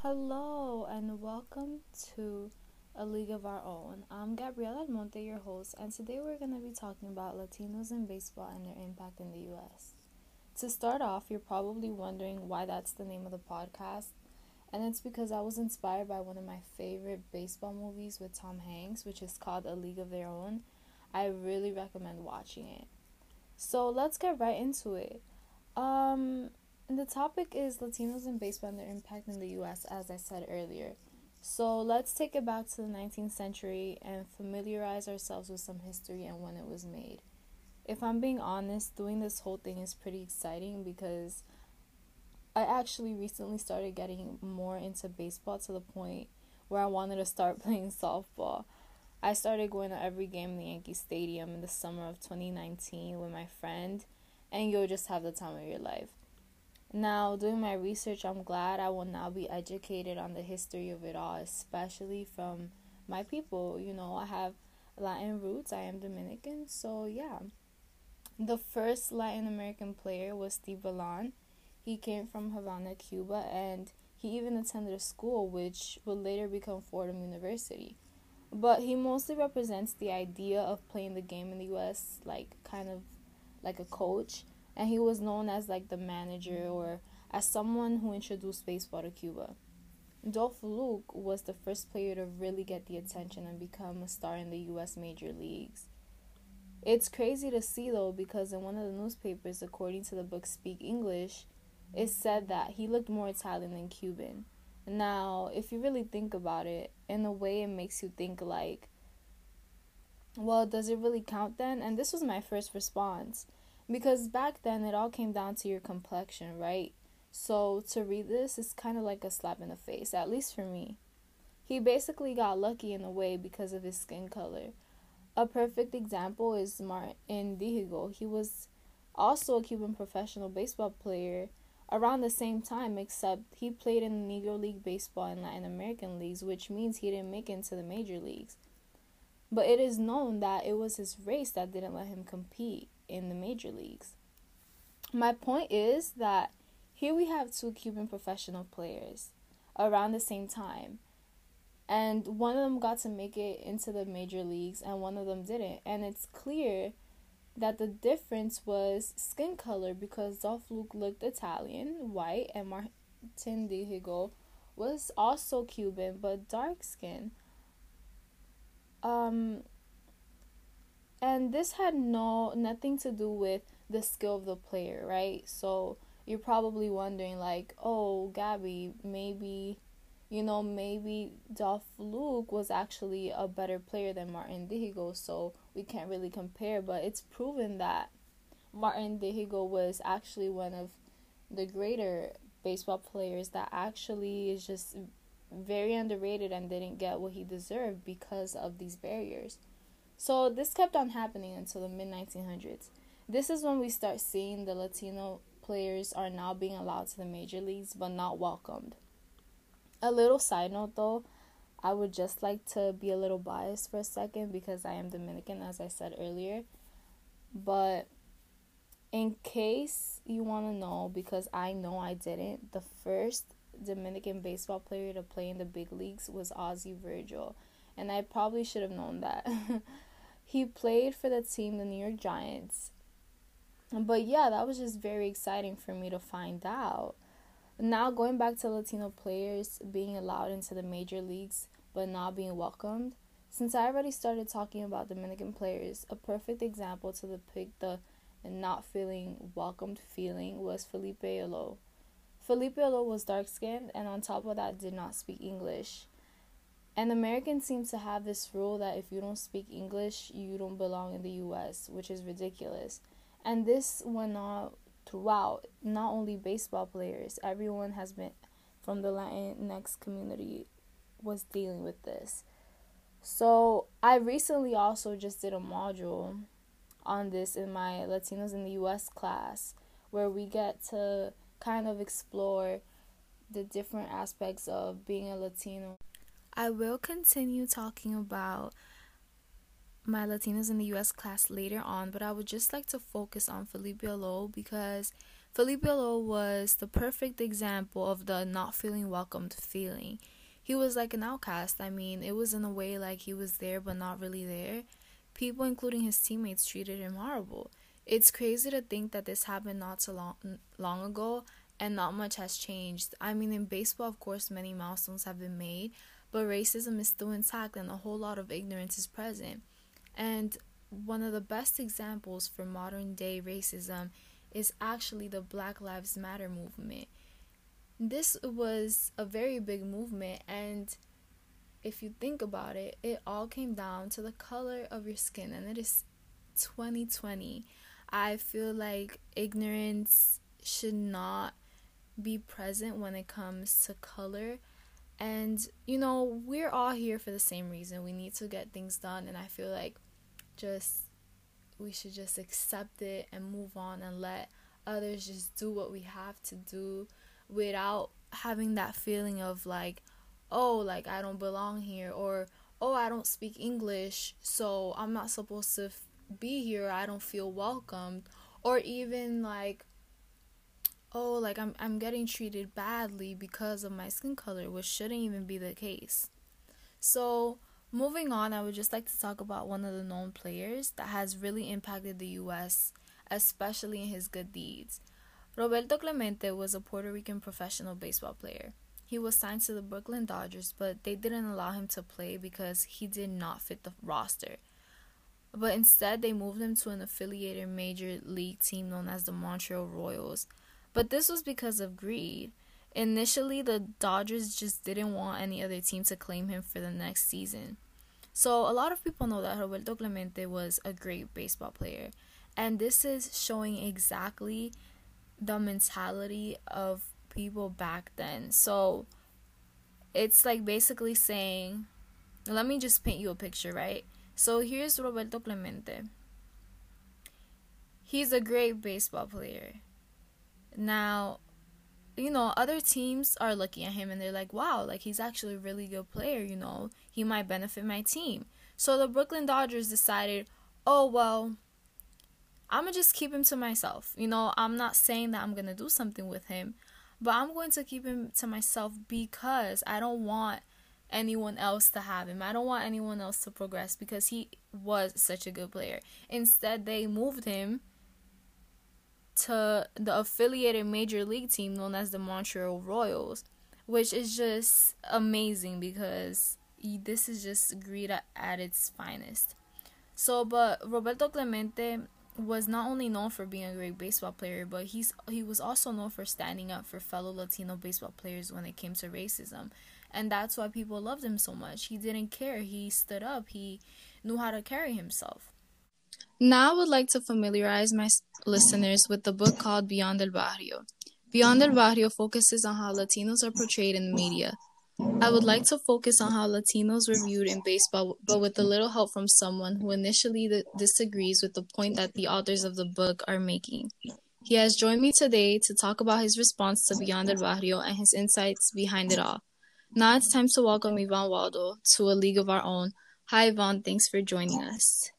Hello and welcome to A League of Our Own. I'm Gabriella Almonte, your host, and today we're going to be talking about Latinos in baseball and their impact in the U.S. To start off, you're probably wondering why that's the name of the podcast, and it's because I was inspired by one of my favorite baseball movies with Tom Hanks, which is called A League of Their Own. I really recommend watching it. So let's get right into it. Um, the topic is Latinos in baseball and their impact in the U.S., as I said earlier. So let's take it back to the 19th century and familiarize ourselves with some history and when it was made. If I'm being honest, doing this whole thing is pretty exciting because I actually recently started getting more into baseball to the point where I wanted to start playing softball. I started going to every game in the Yankee Stadium in the summer of 2019 with my friend, and you'll just have the time of your life. Now, doing my research, I'm glad I will now be educated on the history of it all, especially from my people. You know, I have Latin roots, I am Dominican, so yeah. The first Latin American player was Steve Bellán. He came from Havana, Cuba, and he even attended a school which would later become Fordham University. But he mostly represents the idea of playing the game in the US like kind of like a coach and he was known as like the manager or as someone who introduced baseball to Cuba. Dolf Luque was the first player to really get the attention and become a star in the US major leagues. It's crazy to see though because in one of the newspapers, according to the book Speak English, it said that he looked more Italian than Cuban. Now, if you really think about it, in a way it makes you think like, well, does it really count then? And this was my first response. Because back then it all came down to your complexion, right? So to read this is kind of like a slap in the face, at least for me. He basically got lucky in a way because of his skin color. A perfect example is Martin Dihigo. He was also a Cuban professional baseball player around the same time, except he played in Negro League baseball and Latin American leagues, which means he didn't make it into the major leagues. But it is known that it was his race that didn't let him compete in the major leagues. My point is that here we have two Cuban professional players around the same time. And one of them got to make it into the major leagues and one of them didn't. And it's clear that the difference was skin color because Dolf Luque looked Italian, white, and Martin Dihigo was also Cuban but dark skin. Um, and this had no nothing to do with the skill of the player, right? So you're probably wondering like, "Oh, Gabby, maybe you know, maybe Dolf Luque was actually a better player than Martin Dihigo, so we can't really compare, but it's proven that Martin Dihigo was actually one of the greater baseball players that actually is just very underrated and didn't get what he deserved because of these barriers. So this kept on happening until the mid 1900s. This is when we start seeing the Latino players are now being allowed to the major leagues but not welcomed. A little side note though, I would just like to be a little biased for a second because I am Dominican, as I said earlier. But in case you want to know, because I know I didn't, the first Dominican baseball player to play in the big leagues was Ozzie Virgil. And I probably should have known that. He played for the team, the New York Giants. But yeah, that was just very exciting for me to find out. Now, going back to Latino players being allowed into the major leagues but not being welcomed, since I already started talking about Dominican players, a perfect example to depict the not feeling welcomed feeling was Felipe Alou. Felipe Alou was dark skinned and on top of that did not speak English. And Americans seem to have this rule that if you don't speak English, you don't belong in the US, which is ridiculous. And this went on throughout, not only baseball players, everyone has been from the Latinx community was dealing with this. So I recently also just did a module on this in my Latinos in the US class where we get to kind of explore the different aspects of being a Latino I will continue talking about my Latinos in the US class later on, but I would just like to focus on Felipe Alou because Felipe Alou was the perfect example of the not feeling welcomed feeling. He was like an outcast. I mean, it was in a way like he was there but not really there. People, including his teammates, treated him horrible. It's crazy to think that this happened not so long, long ago and not much has changed. I mean, in baseball, of course, many milestones have been made, but racism is still intact and a whole lot of ignorance is present. And one of the best examples for modern day racism is actually the Black Lives Matter movement. This was a very big movement, and if you think about it, it all came down to the color of your skin, and it is 2020. I feel like ignorance should not be present when it comes to color. And, you know, we're all here for the same reason. We need to get things done, and I feel like just we should just accept it and move on and let others just do what we have to do without having that feeling of like oh like I don't belong here or oh I don't speak English so I'm not supposed to f- be here I don't feel welcomed or even like oh like I'm I'm getting treated badly because of my skin color which shouldn't even be the case. So Moving on, I would just like to talk about one of the known players that has really impacted the US, especially in his good deeds. Roberto Clemente was a Puerto Rican professional baseball player. He was signed to the Brooklyn Dodgers, but they didn't allow him to play because he did not fit the roster. But instead, they moved him to an affiliated major league team known as the Montreal Royals. But this was because of greed. Initially, the Dodgers just didn't want any other team to claim him for the next season. So, a lot of people know that Roberto Clemente was a great baseball player. And this is showing exactly the mentality of people back then. So, it's like basically saying, let me just paint you a picture, right? So, here's Roberto Clemente. He's a great baseball player. Now, you know, other teams are looking at him and they're like, wow, like he's actually a really good player, you know, he might benefit my team. So the Brooklyn Dodgers decided, oh, well, I'm to just keep him to myself. You know, I'm not saying that I'm to do something with him, but I'm going to keep him to myself because I don't want anyone else to have him. I don't want anyone else to progress because he was such a good player. Instead, they moved him to the affiliated major league team known as the Montreal Royals, which is just amazing because this is just greed at its finest. So, but Roberto Clemente was not only known for being a great baseball player, but he's he was also known for standing up for fellow Latino baseball players when it came to racism. And that's why people loved him so much. He didn't care. He stood up. He knew how to carry himself. Now I would like to familiarize my listeners with the book called Beyond el Barrio. Beyond el Barrio focuses on how Latinos are portrayed in the media. I would like to focus on how Latinos were viewed in baseball, but with a little help from someone who initially disagrees with the point that the authors of the book are making. He has joined me today to talk about his response to Beyond el Barrio and his insights behind it all. Now it's time to welcome Ivan Waldo to A League of Our Own. Hi, Ivan. Thanks for joining us.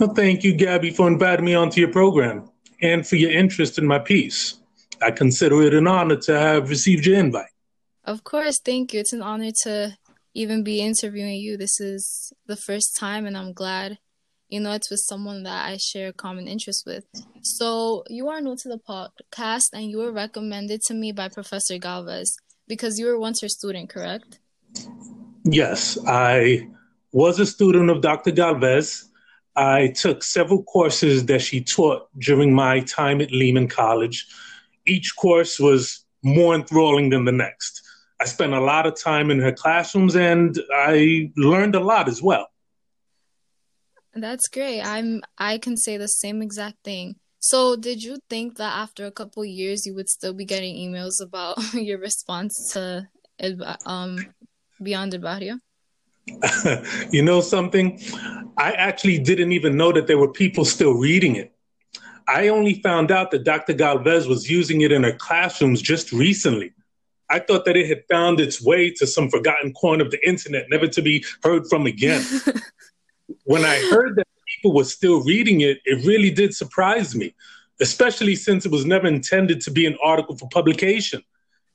Well, thank you, Gabby, for inviting me onto your program and for your interest in my piece. I consider it an honor to have received your invite. Of course, thank you. It's an honor to even be interviewing you. This is the first time, and I'm glad, you know, it's with someone that I share a common interest with. So, you are new to the podcast, and you were recommended to me by Professor Galvez because you were once her student, correct? Yes, I was a student of Dr. Galvez I took several courses that she taught during my time at Lehman College. Each course was more enthralling than the next. I spent a lot of time in her classrooms and I learned a lot as well. That's great. I'm I can say the same exact thing. So, did you think that after a couple years you would still be getting emails about your response to um Beyond the Barrio? you know something? I actually didn't even know that there were people still reading it. I only found out that Dr. Galvez was using it in her classrooms just recently. I thought that it had found its way to some forgotten corner of the internet, never to be heard from again. when I heard that people were still reading it, it really did surprise me, especially since it was never intended to be an article for publication.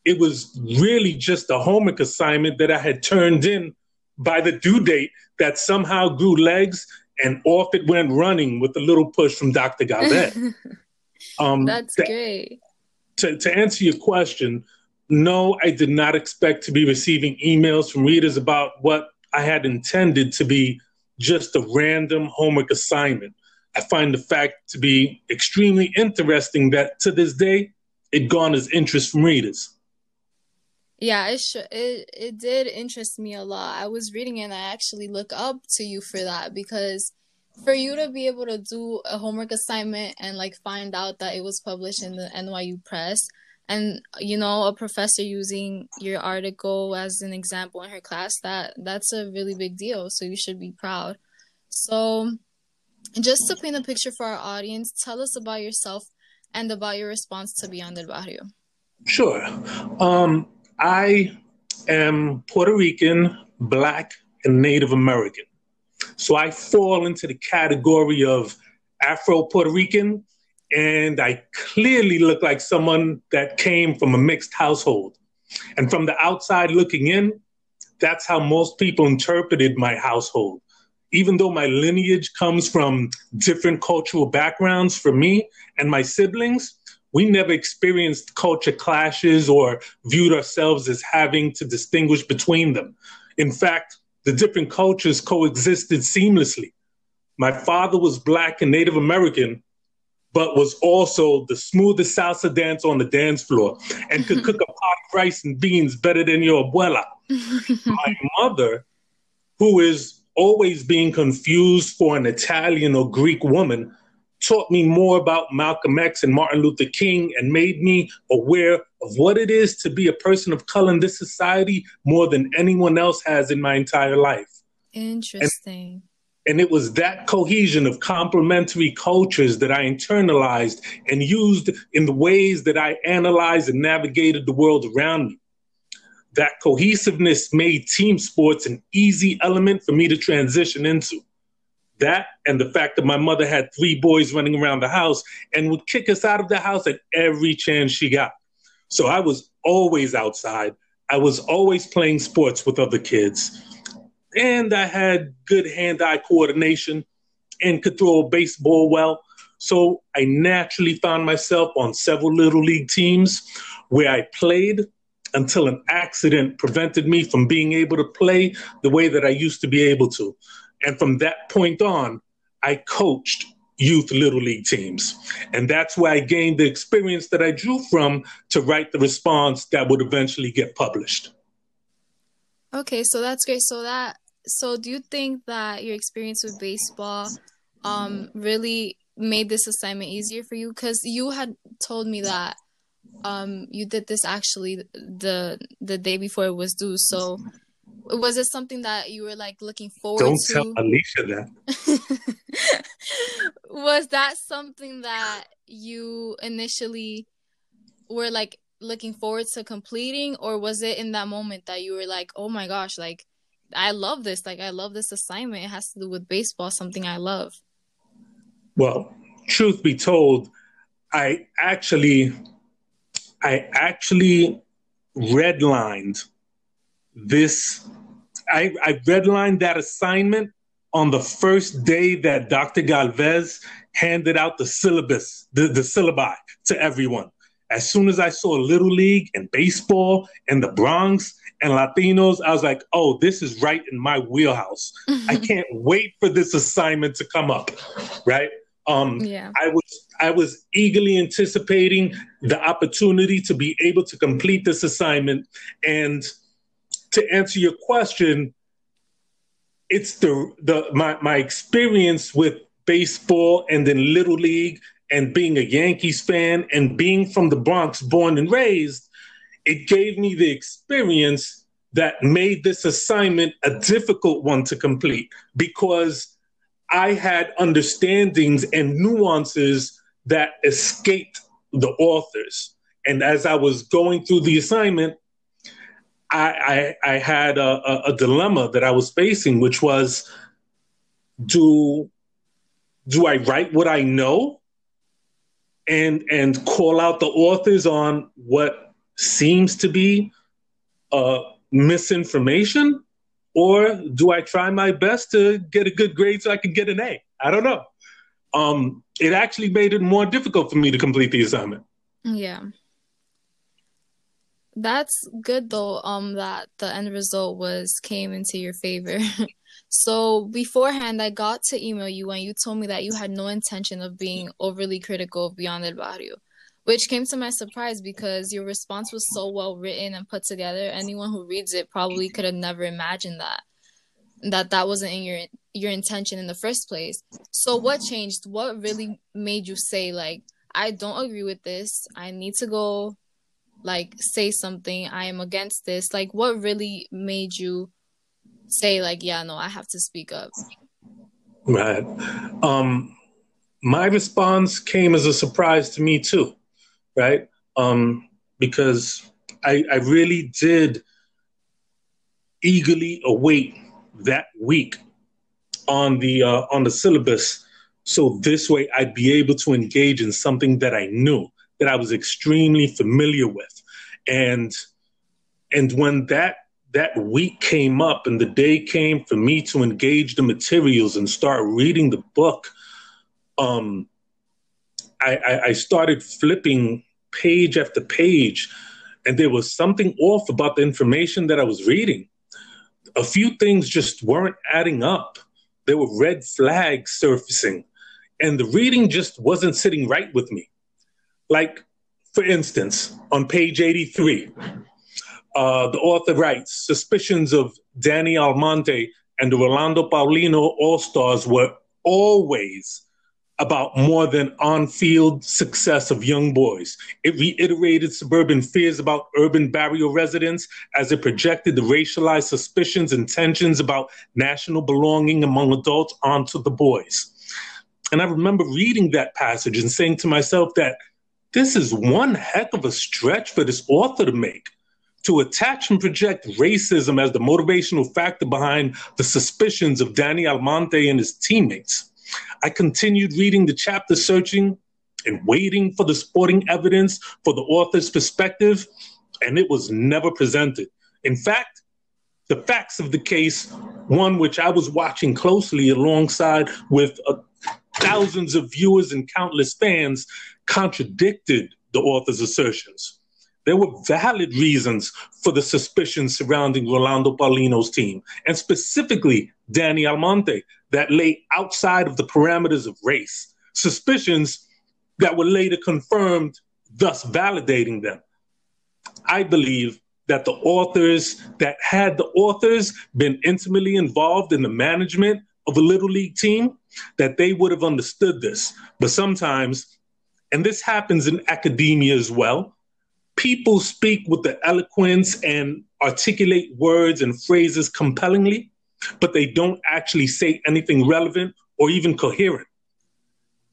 It was really just a homework assignment that I had turned in by the due date that somehow grew legs and off it went running with a little push from Dr. Galvez. um, That's great. To, to answer your question, no, I did not expect to be receiving emails from readers about what I had intended to be just a random homework assignment. I find the fact to be extremely interesting that to this day it garners interest from readers. Yeah, it sh- it it did interest me a lot. I was reading it and I actually look up to you for that because for you to be able to do a homework assignment and like find out that it was published in the NYU Press and you know a professor using your article as an example in her class that that's a really big deal. So you should be proud. So just to paint a picture for our audience tell us about yourself and about your response to beyond el barrio sure. Um, i am puerto rican black and native american so i fall into the category of afro puerto rican and I clearly look like someone that came from a mixed household. And from the outside looking in, that's how most people interpreted my household. Even though my lineage comes from different cultural backgrounds for me and my siblings, we never experienced culture clashes or viewed ourselves as having to distinguish between them. In fact, the different cultures coexisted seamlessly. My father was Black and Native American, but was also the smoothest salsa dancer on the dance floor and could cook a pot of rice and beans better than your abuela. My mother, who is always being confused for an Italian or Greek woman, taught me more about Malcolm X and Martin Luther King and made me aware of what it is to be a person of color in this society more than anyone else has in my entire life. Interesting. And and it was that cohesion of complementary cultures that I internalized and used in the ways that I analyzed and navigated the world around me. That cohesiveness made team sports an easy element for me to transition into. That and the fact that my mother had three boys running around the house and would kick us out of the house at every chance she got. So I was always outside. I was always playing sports with other kids and I had good hand-eye coordination and could throw a baseball well. So I naturally found myself on several little league teams where I played until an accident prevented me from being able to play the way that I used to be able to. And from that point on, I coached youth little league teams. And that's where I gained the experience that I drew from to write the response that would eventually get published. Okay, so that's great. So that so do you think that your experience with baseball um really made this assignment easier for you because you had told me that um you did this actually the the day before it was due so was it something that you were like looking forward to? Don't to tell Alyshia that. was that something that you initially were like looking forward to completing or was it in that moment that you were like oh my gosh like I love this. Like I love this assignment. It has to do with baseball, something I love. Well, truth be told, I actually I actually redlined this I, I redlined that assignment on the first day that Dr. Galvez handed out the syllabus, the, the syllabi to everyone. As soon as I saw Little League and baseball and the Bronx and Latinos, I was like, oh, this is right in my wheelhouse. I can't wait for this assignment to come up. Right. Um, yeah. I was I was eagerly anticipating the opportunity to be able to complete this assignment. And to answer your question, it's the the my, my experience with baseball and then little league and being a Yankees fan and being from the Bronx, born and raised, it gave me the experience that made this assignment a difficult one to complete because I had understandings and nuances that escaped the authors. And as I was going through the assignment, I, I, I had a, a, dilemma that I was facing, which was do do I write what I know and and call out the authors on what seems to be uh, misinformation, or do I try my best to get a good grade so I can get an A? I don't know. Um, it actually made it more difficult for me to complete the assignment. Yeah. That's good though, um, that the end result was came into your favor. so beforehand I got to email you and you told me that you had no intention of being overly critical of Beyond el Barrio. Which came to my surprise because your response was so well written and put together. Anyone who reads it probably could have never imagined that that that wasn't in your your intention in the first place. So what changed? What really made you say like I don't agree with this. I need to go like say something. I am against this. Like what really made you say like yeah, no, I have to speak up? Right. Um my response came as a surprise to me too, right? Um because I I really did eagerly await that week on the uh, on the syllabus so this way I'd be able to engage in something that I knew that I was extremely familiar with. And and when that that week came up and the day came for me to engage the materials and start reading the book, um, I, I, I started flipping page after page, and there was something off about the information that I was reading. A few things just weren't adding up. There were red flags surfacing and the reading just wasn't sitting right with me. Like, for instance, on page 83, uh, the author writes suspicions of Danny Almonte and the Rolando Paulino All Stars were always about more than on field success of young boys. It reiterated suburban fears about urban barrio residents as it projected the racialized suspicions and tensions about national belonging among adults onto the boys. And I remember reading that passage and saying to myself that this is one heck of a stretch for this author to make to attach and project racism as the motivational factor behind the suspicions of Danny Almonte and his teammates. I continued reading the chapter, searching and waiting for the sporting evidence for the author's perspective, and it was never presented. In fact, the facts of the case, one which I was watching closely alongside with a thousands of viewers and countless fans contradicted the author's assertions. There were valid reasons for the suspicions surrounding Rolando Paulino's team, and specifically Danny Almonte, that lay outside of the parameters of race. Suspicions that were later confirmed, thus validating them. I believe that the authors, that had the authors been intimately involved in the management of a little league team, that they would have understood this. But sometimes, and this happens in academia as well, people speak with the eloquence and articulate words and phrases compellingly, but they don't actually say anything relevant or even coherent.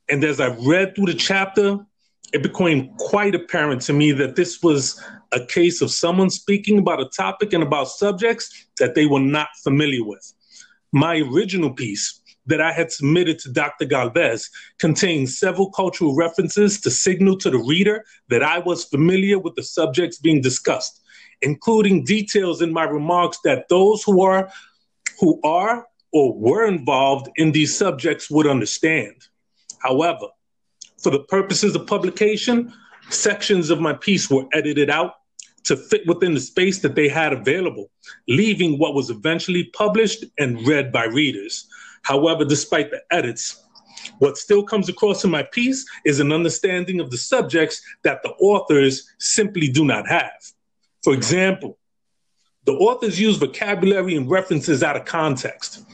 And as I read through the chapter, it became quite apparent to me that this was a case of someone speaking about a topic and about subjects that they were not familiar with. My original piece that I had submitted to Dr. Galvez contained several cultural references to signal to the reader that I was familiar with the subjects being discussed, including details in my remarks that those who are who are or were involved in these subjects would understand. However, for the purposes of publication, sections of my piece were edited out to fit within the space that they had available, leaving what was eventually published and read by readers. However, despite the edits, what still comes across in my piece is an understanding of the subjects that the authors simply do not have. For example, the authors use vocabulary and references out of context.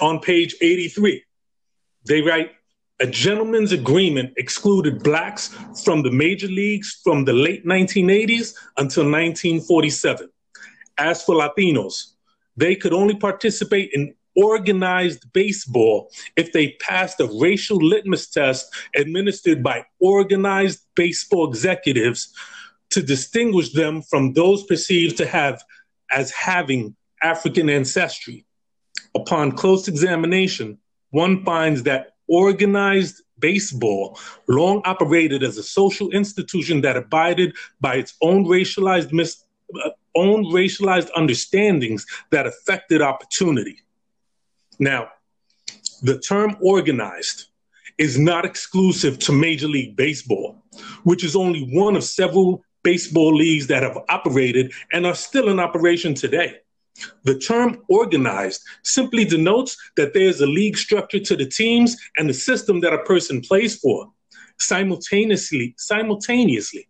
On page 83, they write, a gentleman's agreement excluded blacks from the major leagues from the late 1980s until 1947. As for Latinos, they could only participate in organized baseball if they passed a racial litmus test administered by organized baseball executives to distinguish them from those perceived to have as having African ancestry. Upon close examination, one finds that organized baseball long operated as a social institution that abided by its own racialized mis- uh, own racialized understandings that affected opportunity. Now, the term organized is not exclusive to Major League Baseball, which is only one of several baseball leagues that have operated and are still in operation today. The term organized simply denotes that there's a league structure to the teams and the system that a person plays for. Simultaneously, simultaneously,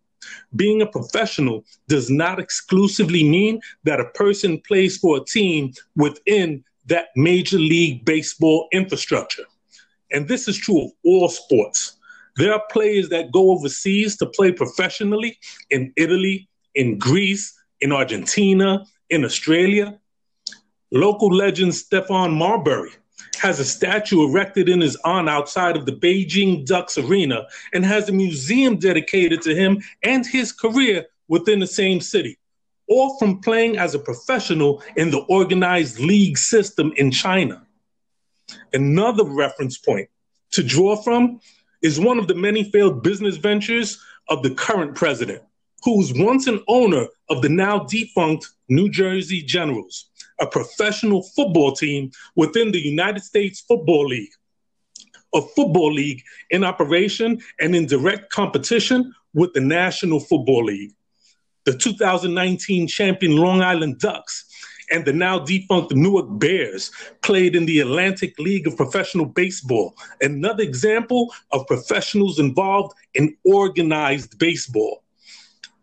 being a professional does not exclusively mean that a person plays for a team within that major league baseball infrastructure. And this is true of all sports. There are players that go overseas to play professionally in Italy, in Greece, in Argentina, in Australia. Local legend Stephon Marbury has a statue erected in his honor outside of the Beijing Ducks Arena and has a museum dedicated to him and his career within the same city, all from playing as a professional in the organized league system in China. Another reference point to draw from is one of the many failed business ventures of the current president, who was once an owner of the now defunct New Jersey Generals, a professional football team within the United States Football League, a football league in operation and in direct competition with the National Football League. The 2019 champion Long Island Ducks and the now defunct Newark Bears played in the Atlantic League of Professional Baseball, another example of professionals involved in organized baseball.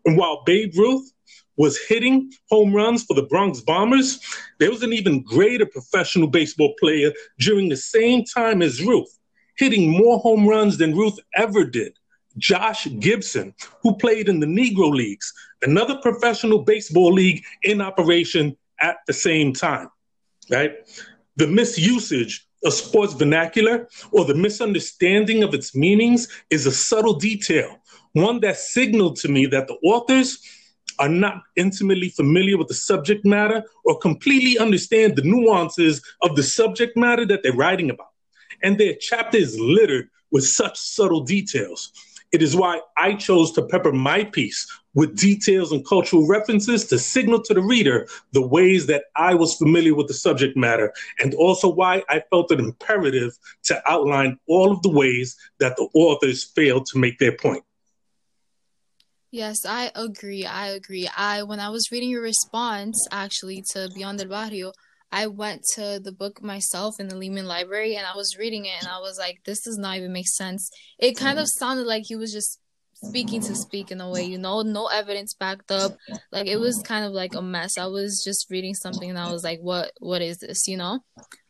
And while Babe Ruth was hitting home runs for the Bronx Bombers, there was an even greater professional baseball player during the same time as Ruth, hitting more home runs than Ruth ever did. Josh Gibson, who played in the Negro Leagues, another professional baseball league in operation at the same time, right? The misusage of sports vernacular or the misunderstanding of its meanings is a subtle detail, one that signaled to me that the authors are not intimately familiar with the subject matter or completely understand the nuances of the subject matter that they're writing about. And their chapter is littered with such subtle details. It is why I chose to pepper my piece with details and cultural references to signal to the reader the ways that I was familiar with the subject matter, and also why I felt it imperative to outline all of the ways that the authors failed to make their point. Yes, I agree. I agree. I when I was reading your response actually to Beyond the Barrio, I went to the book myself in the Lehman Library and I was reading it and I was like, this does not even make sense. It kind of mm. sounded like he was just speaking to speak in a way, you know, no evidence backed up. Like it was kind of like a mess. I was just reading something and I was like, what what is this, you know?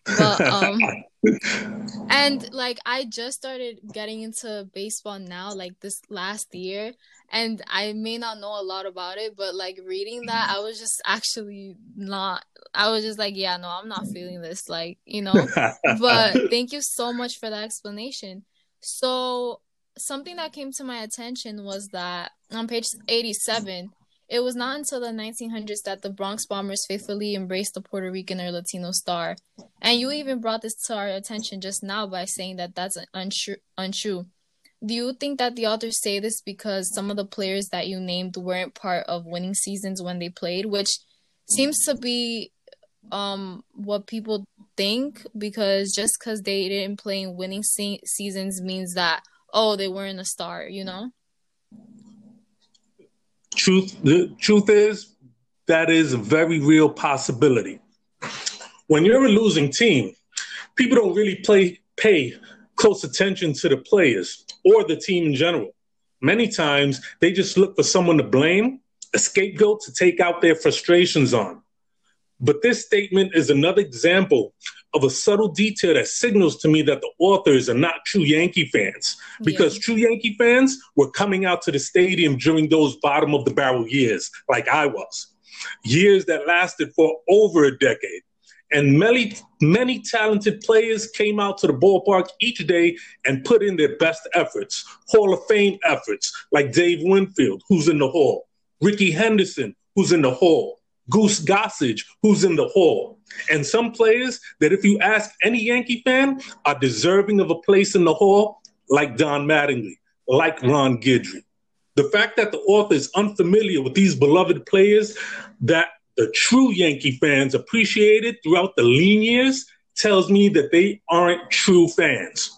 But um and like I just started getting into baseball now, like this last year, and I may not know a lot about it, but like reading that, I was just actually not. I was just like, yeah, no, I'm not feeling this, like you know. but thank you so much for that explanation. So something that came to my attention was that on page 87 it was not until the 1900s that the Bronx Bombers faithfully embraced the Puerto Rican or Latino star. And you even brought this to our attention just now by saying that that's untrue. untrue. Do you think that the authors say this because some of the players that you named weren't part of winning seasons when they played, which seems to be um what people think because just because they didn't play in winning se- seasons means that oh they weren't a star, you know? Truth, the truth is, that is a very real possibility. When you're a losing team, people don't really play pay close attention to the players or the team in general. Many times they just look for someone to blame, a scapegoat to take out their frustrations on. But this statement is another example of a subtle detail that signals to me that the authors are not true Yankee fans because yeah. true Yankee fans were coming out to the stadium during those bottom of the barrel years, like I was. Years that lasted for over a decade. And many, many talented players came out to the ballpark each day and put in their best efforts, Hall of Fame efforts, like Dave Winfield, who's in the Hall, Rickey Henderson, who's in the Hall, Goose Gossage, who's in the hall, and some players that, if you ask any Yankee fan, are deserving of a place in the hall, like Don Mattingly, like Ron Guidry. The fact that the author is unfamiliar with these beloved players that the true Yankee fans appreciated throughout the lean years tells me that they aren't true fans.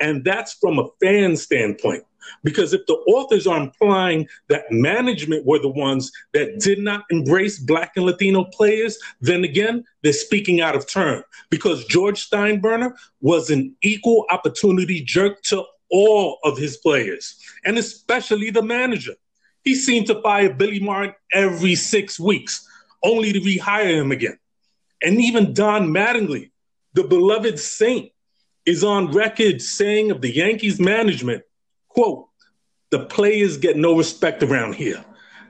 And that's from a fan standpoint. Because if the authors are implying that management were the ones that did not embrace Black and Latino players, then again, they're speaking out of turn. Because George Steinbrenner was an equal opportunity jerk to all of his players, and especially the manager. He seemed to fire Billy Martin every six weeks, only to rehire him again. And even Don Mattingly, the beloved saint, is on record saying of the Yankees management, quote, the players get no respect around here.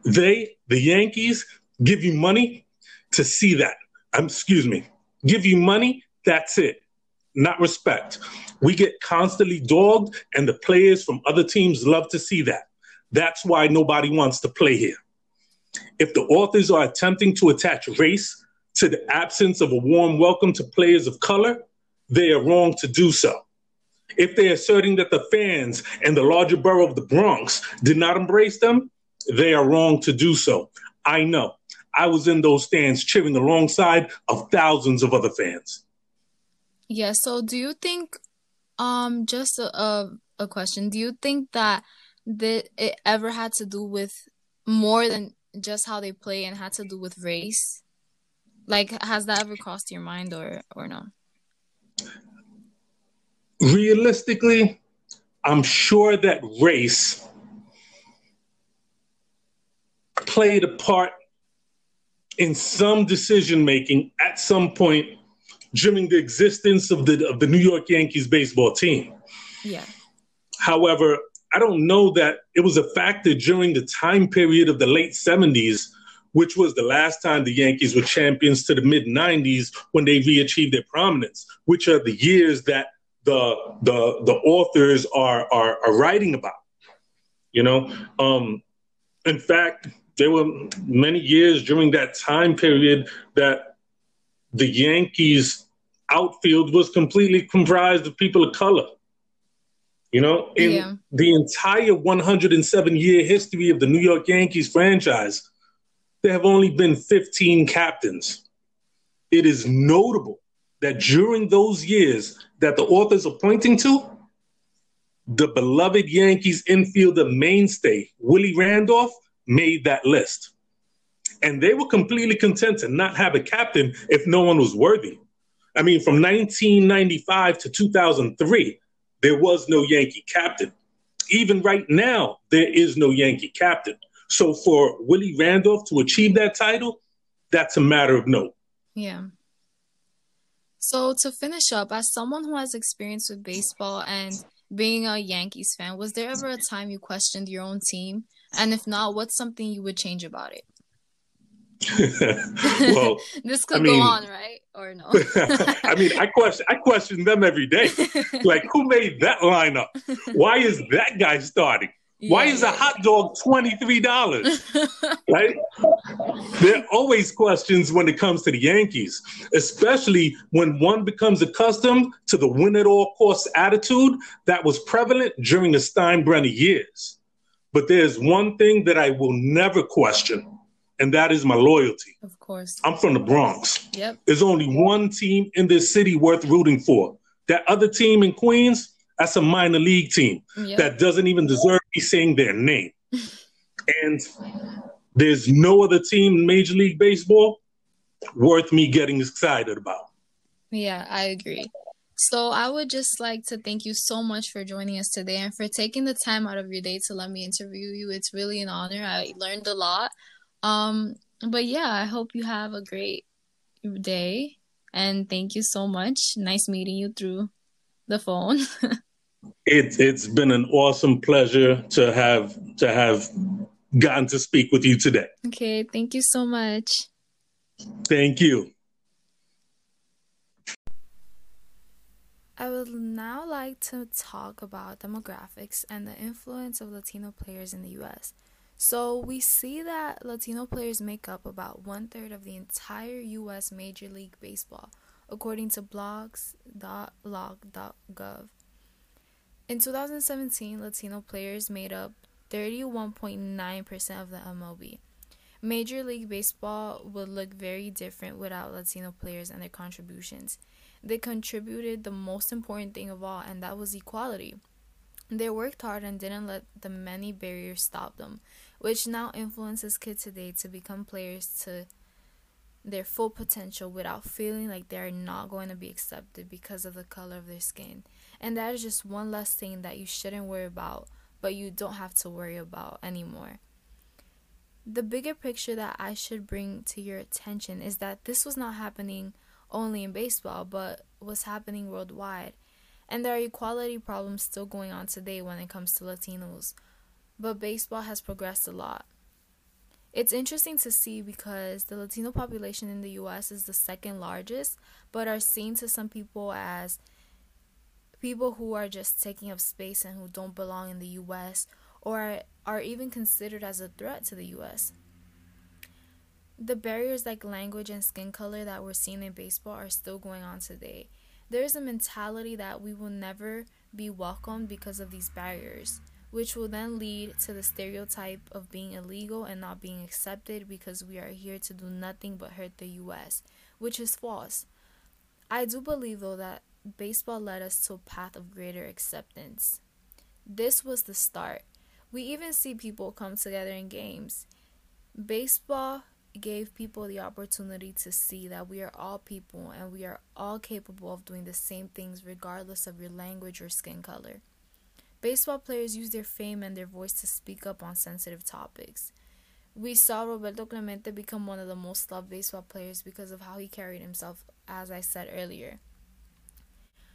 They, the Yankees, give you money to see that. Um, excuse me, give you money, that's it. Not respect. We get constantly dogged, and the players from other teams love to see that. That's why nobody wants to play here. If the authors are attempting to attach race to the absence of a warm welcome to players of color, they are wrong to do so. If they're asserting that the fans and the larger borough of the Bronx did not embrace them, they are wrong to do so. I know. I was in those stands cheering alongside of thousands of other fans. Yeah, so do you think um just a, a, question, do you think that that it ever had to do with more than just how they play and had to do with race? Like has that ever crossed your mind or or no? Realistically, I'm sure that race played a part in some decision making at some point during the existence of the of the New York Yankees baseball team. Yeah. However, I don't know that it was a factor during the time period of the late 70s, which was the last time the Yankees were champions to the mid 90s when they re-achieved their prominence, which are the years that the the the authors are are, are writing about. You know, um, in fact, there were many years during that time period that the Yankees outfield was completely comprised of people of color. You know, in yeah. the entire 107 year history of the New York Yankees franchise, there have only been 15 captains. It is notable that during those years, that the authors are pointing to, the beloved Yankees infielder mainstay, Willie Randolph, made that list. And they were completely content to not have a captain if no one was worthy. I mean, from 1995 to 2003, there was no Yankee captain. Even right now, there is no Yankee captain. So for Willie Randolph to achieve that title, that's a matter of note. Yeah. So to finish up, as someone who has experience with baseball and being a Yankees fan, was there ever a time you questioned your own team? And if not, what's something you would change about it? well, this could I mean, go on, right? Or no? I mean, I question I question them every day. Like, who made that lineup? Why is that guy starting? Why is a hot dog $23? right? There are always questions when it comes to the Yankees, especially when one becomes accustomed to the win at all costs attitude that was prevalent during the Steinbrenner years. But there's one thing that I will never question, and that is my loyalty. Of course. I'm from the Bronx. Yep. There's only one team in this city worth rooting for. That other team in Queens, that's a minor league team yep. that doesn't even deserve me saying their name. and there's no other team in Major League Baseball worth me getting excited about. Yeah, I agree. So I would just like to thank you so much for joining us today and for taking the time out of your day to let me interview you. It's really an honor. I learned a lot. Um, but yeah, I hope you have a great day and thank you so much. Nice meeting you through the phone. It, it's been an awesome pleasure to have to have gotten to speak with you today. Okay, thank you so much. Thank you. I would now like to talk about demographics and the influence of Latino players in the US. So we see that Latino players make up about one third of the entire U.S. Major League Baseball, according to blogs.loc.gov. In 2017, Latino players made up 31.9% of the MLB. Major League Baseball would look very different without Latino players and their contributions. They contributed the most important thing of all, and that was equality. They worked hard and didn't let the many barriers stop them, which now influences kids today to become players to their full potential without feeling like they are not going to be accepted because of the color of their skin. And that is just one less thing that you shouldn't worry about, but you don't have to worry about anymore. The bigger picture that I should bring to your attention is that this was not happening only in baseball, but was happening worldwide. And there are equality problems still going on today when it comes to Latinos. But baseball has progressed a lot. It's interesting to see because the Latino population in the US is the second largest, but are seen to some people as people who are just taking up space and who don't belong in the US or are even considered as a threat to the US. The barriers like language and skin color that we're seeing in baseball are still going on today there's a mentality that we will never be welcomed because of these barriers, which will then lead to the stereotype of being illegal and not being accepted because we are here to do nothing but hurt the US, which is false. I do believe though that baseball led us to a path of greater acceptance. This was the start. We even see people come together in games. Baseball gave people the opportunity to see that we are all people and we are all capable of doing the same things regardless of your language or skin color. Baseball players use their fame and their voice to speak up on sensitive topics. We saw Roberto Clemente become one of the most loved baseball players because of how he carried himself, as I said earlier.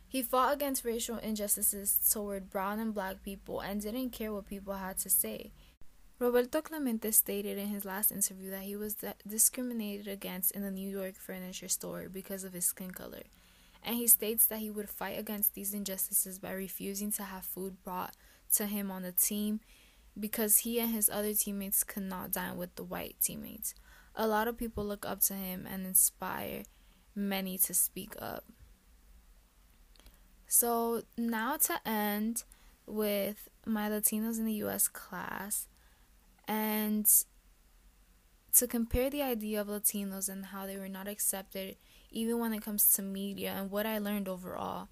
He fought against racial injustices toward brown and black people and didn't care what people had to say. Roberto Clemente stated in his last interview that he was discriminated against in the New York furniture store because of his skin color, and he states that he would fight against these injustices by refusing to have food brought to him on the team because he and his other teammates could not dine with the white teammates. A lot of people look up to him and inspire many to speak up. So, now to end with my Latinos in the US class and to compare the idea of Latinos and how they were not accepted, even when it comes to media, and what I learned overall.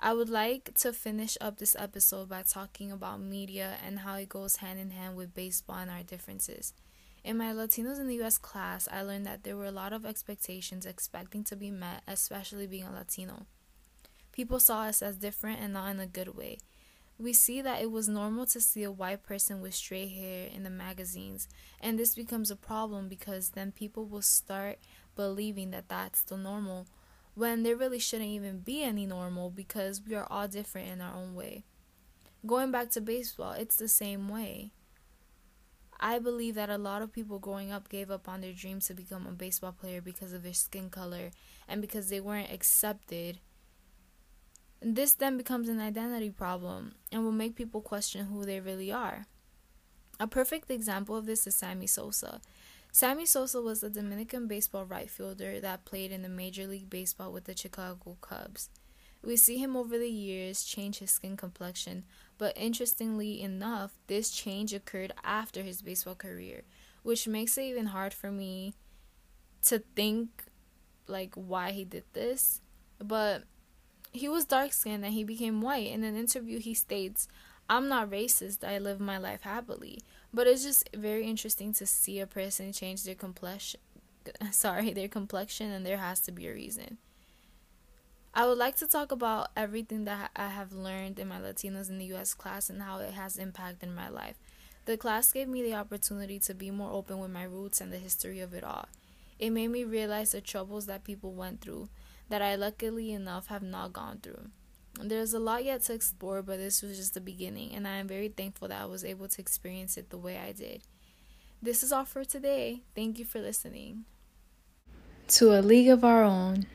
I would like to finish up this episode by talking about media and how it goes hand in hand with baseball and our differences. In my Latinos in the US class, I learned that there were a lot of expectations expecting to be met, especially being a Latino. People saw us as different and not in a good way we see that it was normal to see a white person with straight hair in the magazines, and this becomes a problem because then people will start believing that that's the normal when there really shouldn't even be any normal because we are all different in our own way. Going back to baseball, it's the same way. I believe that a lot of people growing up gave up on their dreams to become a baseball player because of their skin color and because they weren't accepted this then becomes an identity problem and will make people question who they really are. A perfect example of this is Sammy Sosa. Sammy Sosa was a Dominican baseball right fielder that played in the Major League Baseball with the Chicago Cubs. We see him over the years change his skin complexion, but interestingly enough, this change occurred after his baseball career, which makes it even hard for me to think like why he did this. But he was dark skinned and he became white. In an interview, he states, I'm not racist, I live my life happily. But it's just very interesting to see a person change their complexion. Sorry, their complexion, and there has to be a reason. I would like to talk about everything that I have learned in my Latinos in the US class and how it has impacted my life. The class gave me the opportunity to be more open with my roots and the history of it all. It made me realize the troubles that people went through, that I luckily enough have not gone through. There's a lot yet to explore, but this was just the beginning, and I am very thankful that I was able to experience it the way I did. This is all for today. Thank you for listening. To a league of our own.